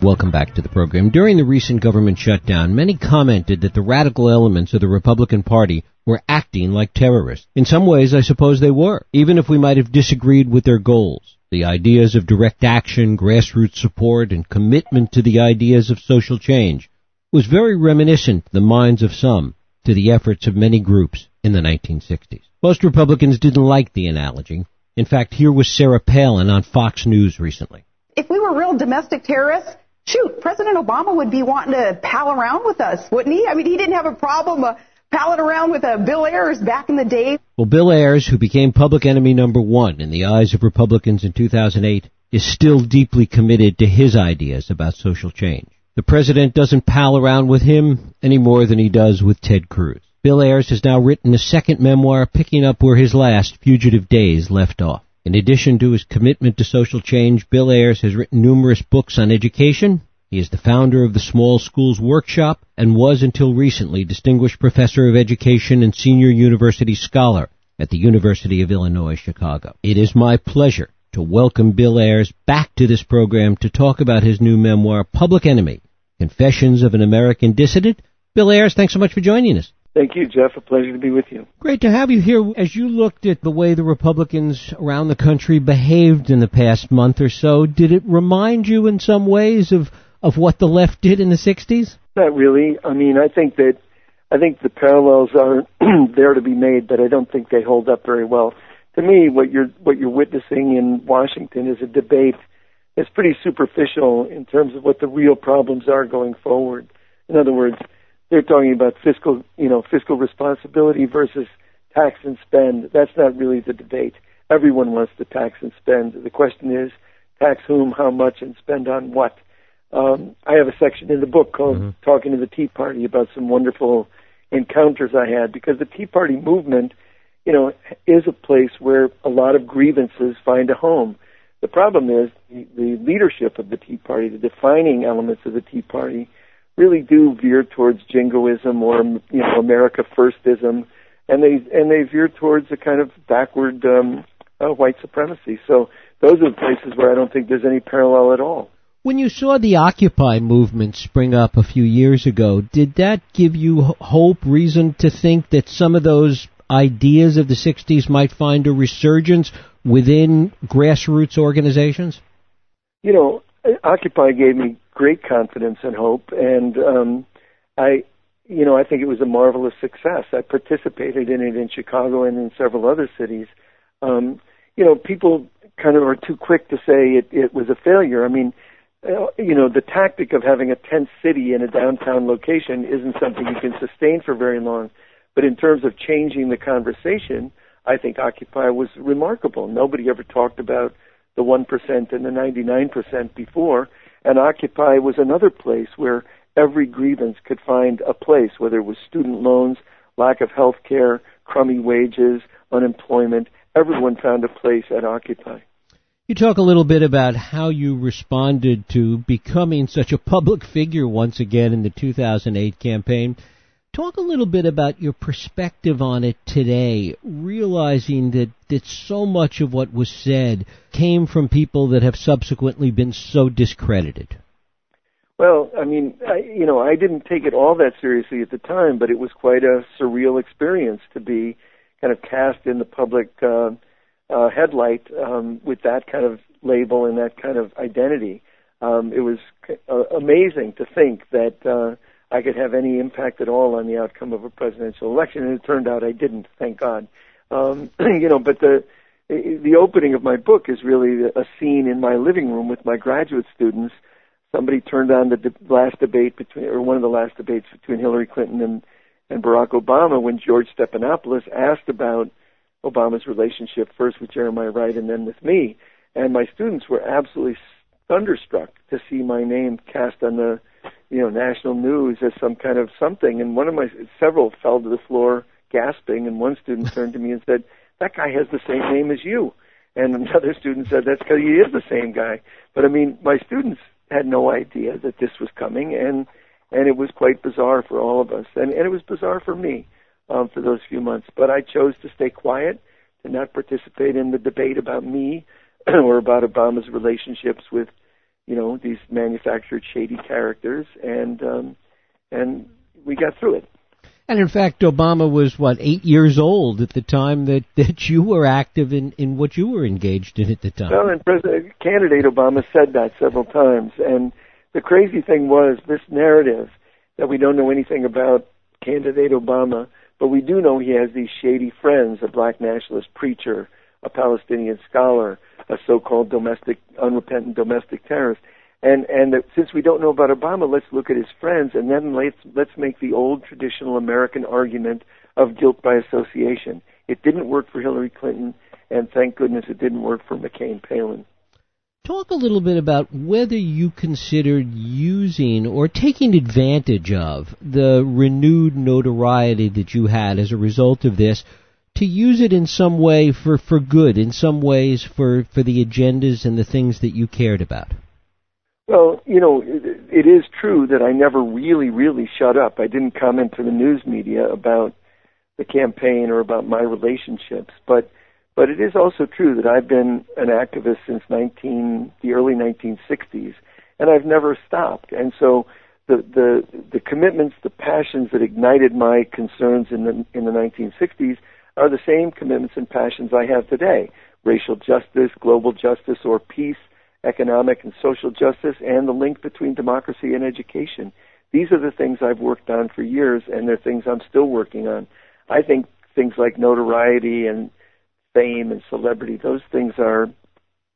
Welcome back to the program. During the recent government shutdown, many commented that the radical elements of the Republican Party were acting like terrorists. In some ways, I suppose they were, even if we might have disagreed with their goals. The ideas of direct action, grassroots support, and commitment to the ideas of social change was very reminiscent the minds of some to the efforts of many groups in the 1960s. Most Republicans didn't like the analogy. In fact, here was Sarah Palin on Fox News recently. If we were real domestic terrorists, shoot, President Obama would be wanting to pal around with us, wouldn't he? I mean, he didn't have a problem uh, palling around with uh, Bill Ayers back in the day. Well, Bill Ayers, who became public enemy number one in the eyes of Republicans in 2008, is still deeply committed to his ideas about social change. The president doesn't pal around with him any more than he does with Ted Cruz. Bill Ayers has now written a second memoir picking up where his last, Fugitive Days, left off. In addition to his commitment to social change, Bill Ayers has written numerous books on education. He is the founder of the Small Schools Workshop and was until recently Distinguished Professor of Education and Senior University Scholar at the University of Illinois Chicago. It is my pleasure to welcome Bill Ayers back to this program to talk about his new memoir, Public Enemy, Confessions of an American Dissident. Bill Ayers, thanks so much for joining us. Thank you, Jeff. A pleasure to be with you. Great to have you here. As you looked at the way the Republicans around the country behaved in the past month or so, did it remind you in some ways of, of what the left did in the 60s? Not really. I mean, I think that I think the parallels are there to be made, but I don't think they hold up very well. To me, what you're what you're witnessing in Washington is a debate that's pretty superficial in terms of what the real problems are going forward. In other words, they're talking about fiscal, you know, fiscal responsibility versus tax and spend. That's not really the debate. Everyone wants to tax and spend. The question is, tax whom, how much, and spend on what. Um, I have a section in the book called mm-hmm. "Talking to the Tea Party" about some wonderful encounters I had because the Tea Party movement, you know, is a place where a lot of grievances find a home. The problem is the, the leadership of the Tea Party, the defining elements of the Tea Party, really do veer towards jingoism or you know America firstism, and they and they veer towards a kind of backward um, uh, white supremacy. So those are the places where I don't think there's any parallel at all. When you saw the Occupy movement spring up a few years ago, did that give you hope, reason to think that some of those ideas of the 60s might find a resurgence within grassroots organizations? You know, Occupy gave me great confidence and hope, and um, I, you know, I think it was a marvelous success. I participated in it in Chicago and in several other cities. Um, you know, people kind of are too quick to say it, it was a failure. I mean, uh, Uh, you know, the tactic of having a tent city in a downtown location isn't something you can sustain for very long. But in terms of changing the conversation, I think Occupy was remarkable. Nobody ever talked about the 1% and the 99% before. And Occupy was another place where every grievance could find a place, whether it was student loans, lack of health care, crummy wages, unemployment. Everyone found a place at Occupy. You talk a little bit about how you responded to becoming such a public figure once again in the 2008 campaign. Talk a little bit about your perspective on it today, realizing that, that so much of what was said came from people that have subsequently been so discredited. Well, I mean, I, you know, I didn't take it all that seriously at the time, but it was quite a surreal experience to be kind of cast in the public uh, uh, headlight um, with that kind of label and that kind of identity. Um, it was uh, amazing to think that uh, I could have any impact at all on the outcome of a presidential election, and it turned out I didn't. Thank God. Um, you know, but the the opening of my book is really a scene in my living room with my graduate students. Somebody turned on the de- last debate between, or one of the last debates between Hillary Clinton and and Barack Obama when George Stephanopoulos asked about Obama's relationship first with Jeremiah Wright and then with me, and my students were absolutely thunderstruck to see my name cast on the you know national news as some kind of something. And one of my several fell to the floor gasping, and one student turned to me and said, "That guy has the same name as you." And another student said, "That's because he is the same guy." But I mean, my students had no idea that this was coming, and and it was quite bizarre for all of us, and and it was bizarre for me um, for those few months. But I chose to stay quiet, to not participate in the debate about me or about Obama's relationships with you know, these manufactured shady characters, and um, and we got through it. And in fact, Obama was what eight years old at the time that that you were active in in what you were engaged in at the time. Well, and President candidate Obama said that several times, and the crazy thing was this narrative that we don't know anything about candidate Obama, but we do know he has these shady friends: a black nationalist preacher, a Palestinian scholar, a so-called domestic, unrepentant domestic terrorist. And and since we don't know about Obama, let's look at his friends, and then let's let's make the old traditional American argument of guilt by association. It didn't work for Hillary Clinton, and thank goodness it didn't work for McCain Palin. Talk a little bit about whether you considered using or taking advantage of the renewed notoriety that you had as a result of this to use it in some way for, for good, in some ways for, for the agendas and the things that you cared about. Well, you know, it, it is true that I never really, really shut up. I didn't comment to the news media about the campaign or about my relationships, but but it is also true that I've been an activist since 19 the early 1960s, and I've never stopped. And so the the the commitments, the passions that ignited my concerns in the in the 1960s are the same commitments and passions I have today: racial justice, global justice, or peace economic and social justice, and the link between democracy and education. These are the things I've worked on for years, and they're things I'm still working on. I think things like notoriety and fame and celebrity, those things are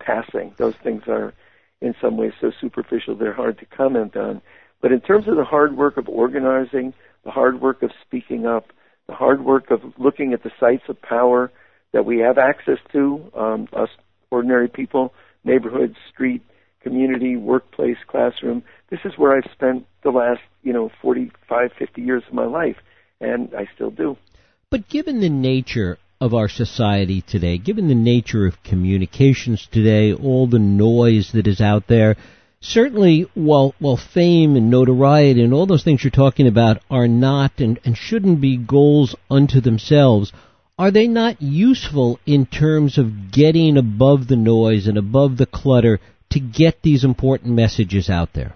passing. Those things are, in some ways, so superficial they're hard to comment on. But in terms of the hard work of organizing, the hard work of speaking up, the hard work of looking at the sites of power that we have access to, um, us ordinary people, neighborhood, street, community, workplace, classroom. This is where I've spent the last, you know, 45, 50 years of my life, and I still do. But given the nature of our society today, given the nature of communications today, all the noise that is out there, certainly while while fame and notoriety and all those things you're talking about are not and, and shouldn't be goals unto themselves, are they not useful in terms of getting above the noise and above the clutter to get these important messages out there?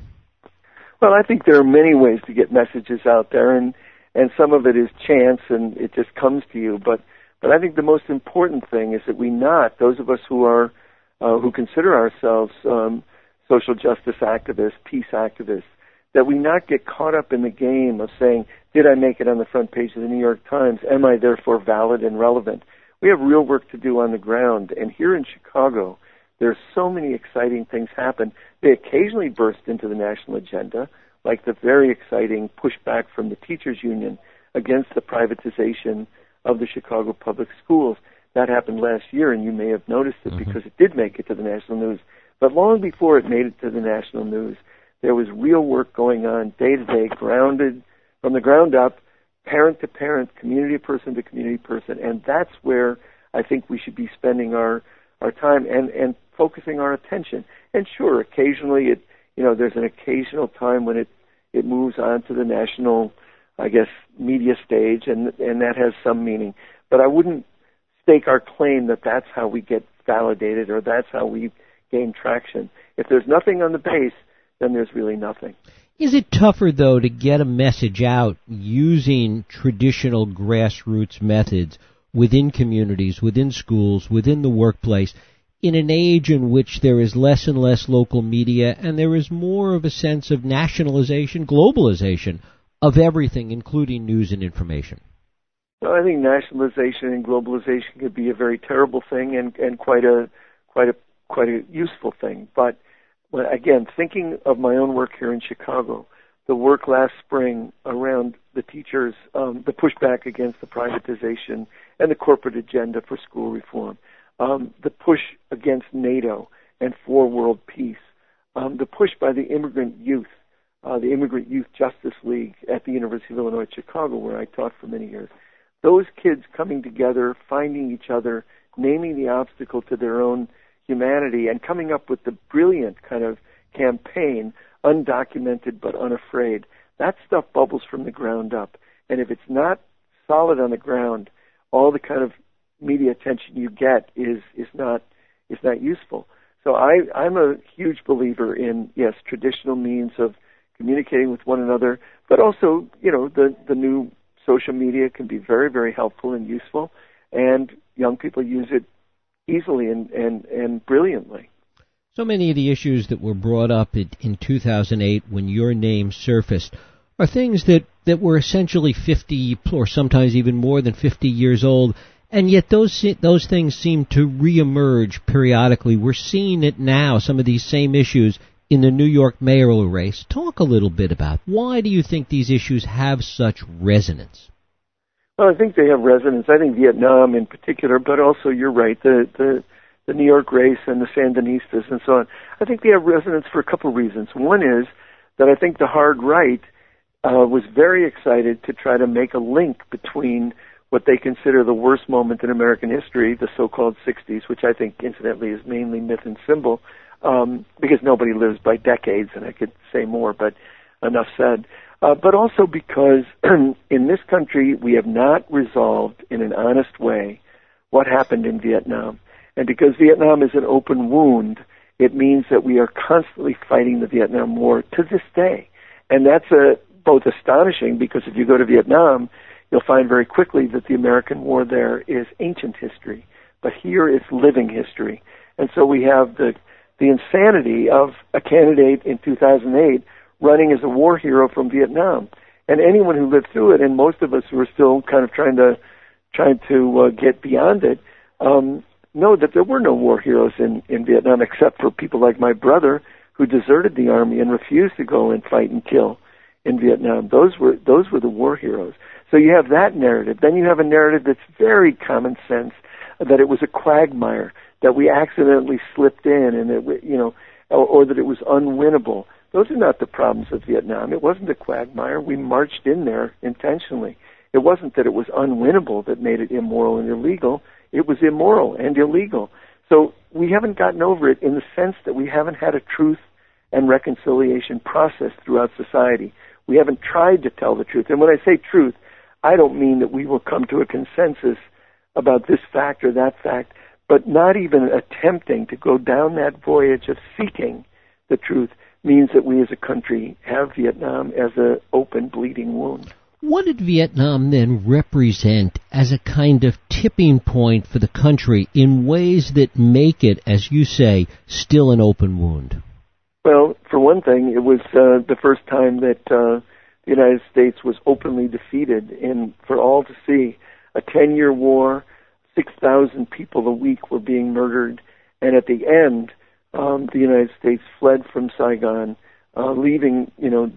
Well, I think there are many ways to get messages out there, and and some of it is chance and it just comes to you. But but I think the most important thing is that we not those of us who are uh, who consider ourselves um, social justice activists, peace activists, that we not get caught up in the game of saying, did I make it on the front page of the New York Times? Am I therefore valid and relevant? We have real work to do on the ground. And here in Chicago, there are so many exciting things happen. They occasionally burst into the national agenda, like the very exciting pushback from the teachers union against the privatization of the Chicago public schools. That happened last year, and you may have noticed it mm-hmm. because it did make it to the national news. But long before it made it to the national news, there was real work going on day to day, grounded from the ground up, parent to parent, community person to community person, and that's where I think we should be spending our our time and and focusing our attention. And sure, occasionally it you know there's an occasional time when it it moves on to the national, I guess, media stage, and and that has some meaning. But I wouldn't stake our claim that that's how we get validated or that's how we gain traction. If there's nothing on the base, then there's really nothing. Is it tougher, though, to get a message out using traditional grassroots methods within communities, within schools, within the workplace, in an age in which there is less and less local media and there is more of a sense of nationalization, globalization of everything, including news and information? Well, I think nationalization and globalization could be a very terrible thing and, and quite a quite a quite a useful thing. But again, thinking of my own work here in Chicago, the work last spring around the teachers, um, the pushback against the privatization and the corporate agenda for school reform, um, the push against NATO and for world peace, um, the push by the immigrant youth, uh, the Immigrant Youth Justice League at the University of Illinois Chicago, where I taught for many years. Those kids coming together, finding each other, naming the obstacle to their own humanity and coming up with the brilliant kind of campaign, undocumented but unafraid. That stuff bubbles from the ground up. And if it's not solid on the ground, all the kind of media attention you get is is not is not useful. So I, I'm a huge believer in yes, traditional means of communicating with one another, but also you know the the new social media can be very very helpful and useful, and young people use it easily and and and brilliantly. So many of the issues that were brought up in, in 2008 when your name surfaced are things that, that were essentially 50 or sometimes even more than 50 years old, and yet those those things seem to reemerge periodically. We're seeing it now. Some of these same issues in the New York mayoral race. Talk a little bit about why do you think these issues have such resonance? Well, I think they have resonance. I think Vietnam in particular, but also you're right. The the the New York race and the Sandinistas and so on. I think they have resonance for a couple of reasons. One is that I think the hard right uh, was very excited to try to make a link between what they consider the worst moment in American history, the so-called 60s, which I think, incidentally, is mainly myth and symbol, um, because nobody lives by decades, and I could say more, but enough said. Uh, but also because in this country we have not resolved in an honest way what happened in Vietnam. And because Vietnam is an open wound, it means that we are constantly fighting the Vietnam War to this day. And that's a, both astonishing because if you go to Vietnam, you'll find very quickly that the American war there is ancient history. But here it's living history. And so we have the, the insanity of a candidate in 2008 running as a war hero from Vietnam. And anyone who lived through it, and most of us who are still kind of trying to, trying to uh, get beyond it, um, know that there were no war heroes in, in Vietnam except for people like my brother who deserted the army and refused to go and fight and kill in Vietnam. Those were those were the war heroes. So you have that narrative. Then you have a narrative that's very common sense that it was a quagmire that we accidentally slipped in and it you know or, or that it was unwinnable. Those are not the problems of Vietnam. It wasn't a quagmire. We marched in there intentionally. It wasn't that it was unwinnable that made it immoral and illegal it was immoral and illegal. So we haven't gotten over it in the sense that we haven't had a truth and reconciliation process throughout society. We haven't tried to tell the truth. And when I say truth, I don't mean that we will come to a consensus about this fact or that fact, but not even attempting to go down that voyage of seeking the truth means that we as a country have Vietnam as an open bleeding wound. What did Vietnam then represent as a kind of tipping point for the country in ways that make it, as you say, still an open wound? Well, for one thing, it was uh, the first time that uh, the United States was openly defeated in for all to see. A 10-year war, 6,000 people a week were being murdered, and at the end, um, the United States fled from Saigon, uh, leaving you know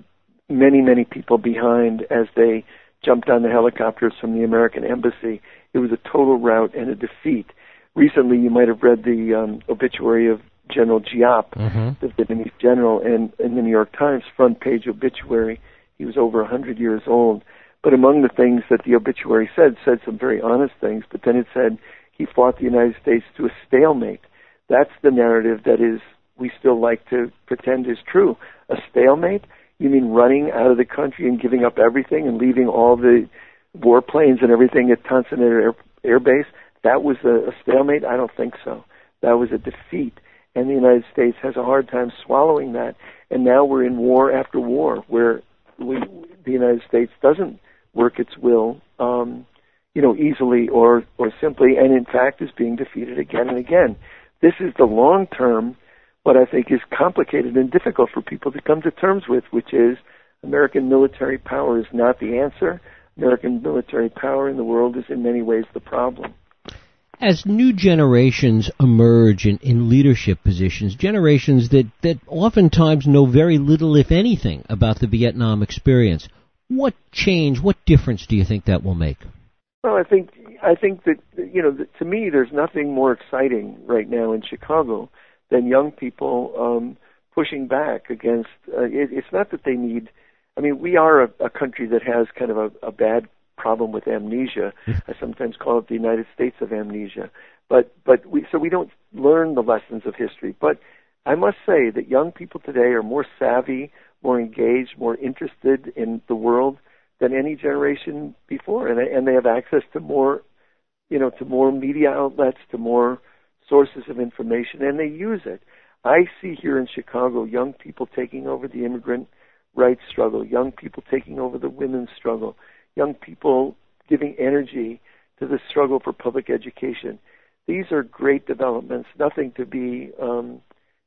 many, many people behind as they jumped on the helicopters from the American embassy. It was a total rout and a defeat. Recently, you might have read the um, obituary of General Giap, mm-hmm. the Vietnamese general, and in the New York Times front page obituary, he was over a 100 years old. But among the things that the obituary said, said some very honest things, but then it said he fought the United States to a stalemate. That's the narrative that is we still like to pretend is true. A stalemate? You mean running out of the country and giving up everything and leaving all the warplanes and everything at Tan Son Air, Air Base? That was a, a stalemate? I don't think so. That was a defeat. And the United States has a hard time swallowing that. And now we're in war after war where we, the United States doesn't work its will, um, you know, easily or, or simply, and in fact is being defeated again and again. This is the long term what I think is complicated and difficult for people to come to terms with, which is American military power is not the answer. American military power in the world is in many ways the problem. As new generations emerge in, in leadership positions, generations that, that oftentimes know very little, if anything, about the Vietnam experience, what change, what difference do you think that will make? Well, I think I think that you know, to me, there's nothing more exciting right now in Chicago than young people um, pushing back against. Uh, it, it's not that they need. I mean, we are a, a country that has kind of a, a bad problem with amnesia. I sometimes call it the United States of amnesia. But but we so we don't learn the lessons of history. But I must say that young people today are more savvy, more engaged, more interested in the world than any generation before, and and they have access to more, you know, to more media outlets, to more sources of information and they use it. I see here in Chicago young people taking over the immigrant rights struggle, young people taking over the women's struggle, young people giving energy to the struggle for public education. These are great developments, nothing to be, um,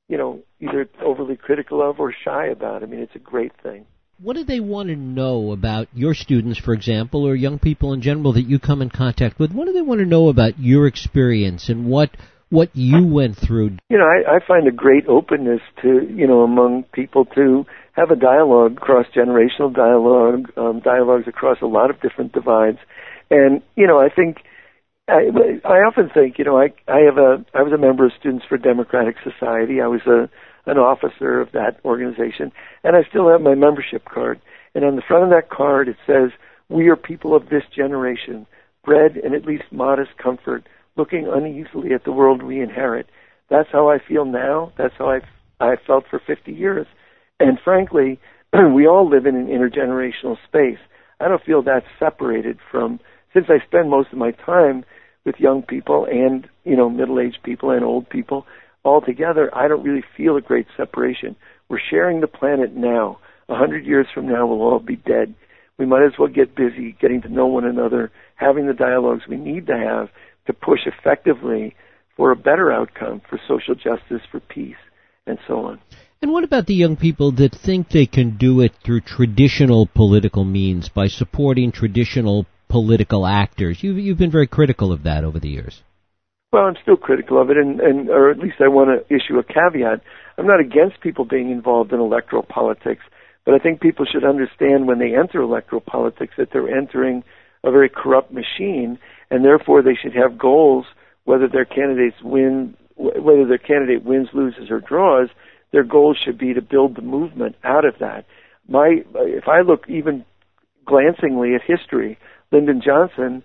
you know, either overly critical of or shy about. I mean, it's a great thing. What do they want to know about your students, for example, or young people in general that you come in contact with? What do they want to know about your experience and what what you went through? You know, I, I find a great openness to you know among people to have a dialogue, cross generational dialogue, um, dialogues across a lot of different divides, and you know, I think. I, I often think, you know, I I have a I was a member of Students for Democratic Society. I was a an officer of that organization, and I still have my membership card. And on the front of that card, it says, "We are people of this generation, bred in at least modest comfort, looking uneasily at the world we inherit." That's how I feel now. That's how I I felt for 50 years. And frankly, we all live in an intergenerational space. I don't feel that separated from since I spend most of my time with young people and you know middle-aged people and old people all together, I don't really feel a great separation. We're sharing the planet now. A hundred years from now, we'll all be dead. We might as well get busy getting to know one another, having the dialogues we need to have to push effectively for a better outcome, for social justice, for peace, and so on. And what about the young people that think they can do it through traditional political means by supporting traditional political actors? You've, you've been very critical of that over the years. Well, I'm still critical of it, and, and or at least I want to issue a caveat. I'm not against people being involved in electoral politics, but I think people should understand when they enter electoral politics that they're entering a very corrupt machine, and therefore they should have goals. Whether their candidates win, whether their candidate wins, loses, or draws, their goals should be to build the movement out of that. My, if I look even glancingly at history, Lyndon Johnson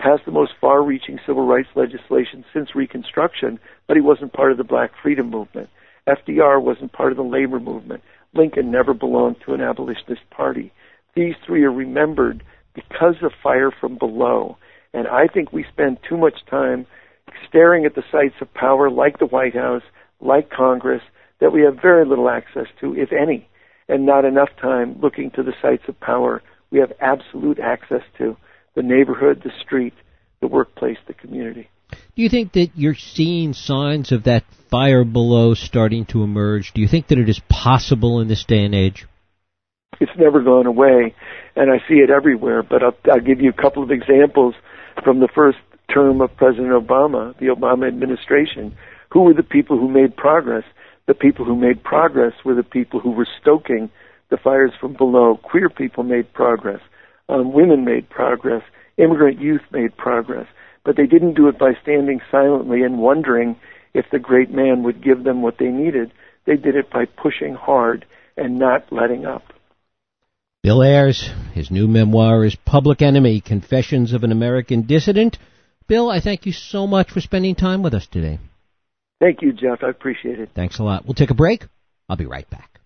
passed the most far reaching civil rights legislation since Reconstruction, but he wasn't part of the black freedom movement. FDR wasn't part of the labor movement. Lincoln never belonged to an abolitionist party. These three are remembered because of fire from below. And I think we spend too much time staring at the sites of power like the White House, like Congress, that we have very little access to, if any, and not enough time looking to the sites of power we have absolute access to the neighborhood, the street, the workplace, the community. Do you think that you're seeing signs of that fire below starting to emerge? Do you think that it is possible in this day and age? It's never gone away, and I see it everywhere. But I'll, I'll give you a couple of examples from the first term of President Obama, the Obama administration. Who were the people who made progress? The people who made progress were the people who were stoking the fires from below. Queer people made progress um, women made progress, immigrant youth made progress, but they didn't do it by standing silently and wondering if the great man would give them what they needed. They did it by pushing hard and not letting up. Bill Ayers, his new memoir is Public Enemy Confessions of an American Dissident. Bill, I thank you so much for spending time with us today. Thank you, Jeff. I appreciate it. Thanks a lot. We'll take a break. I'll be right back.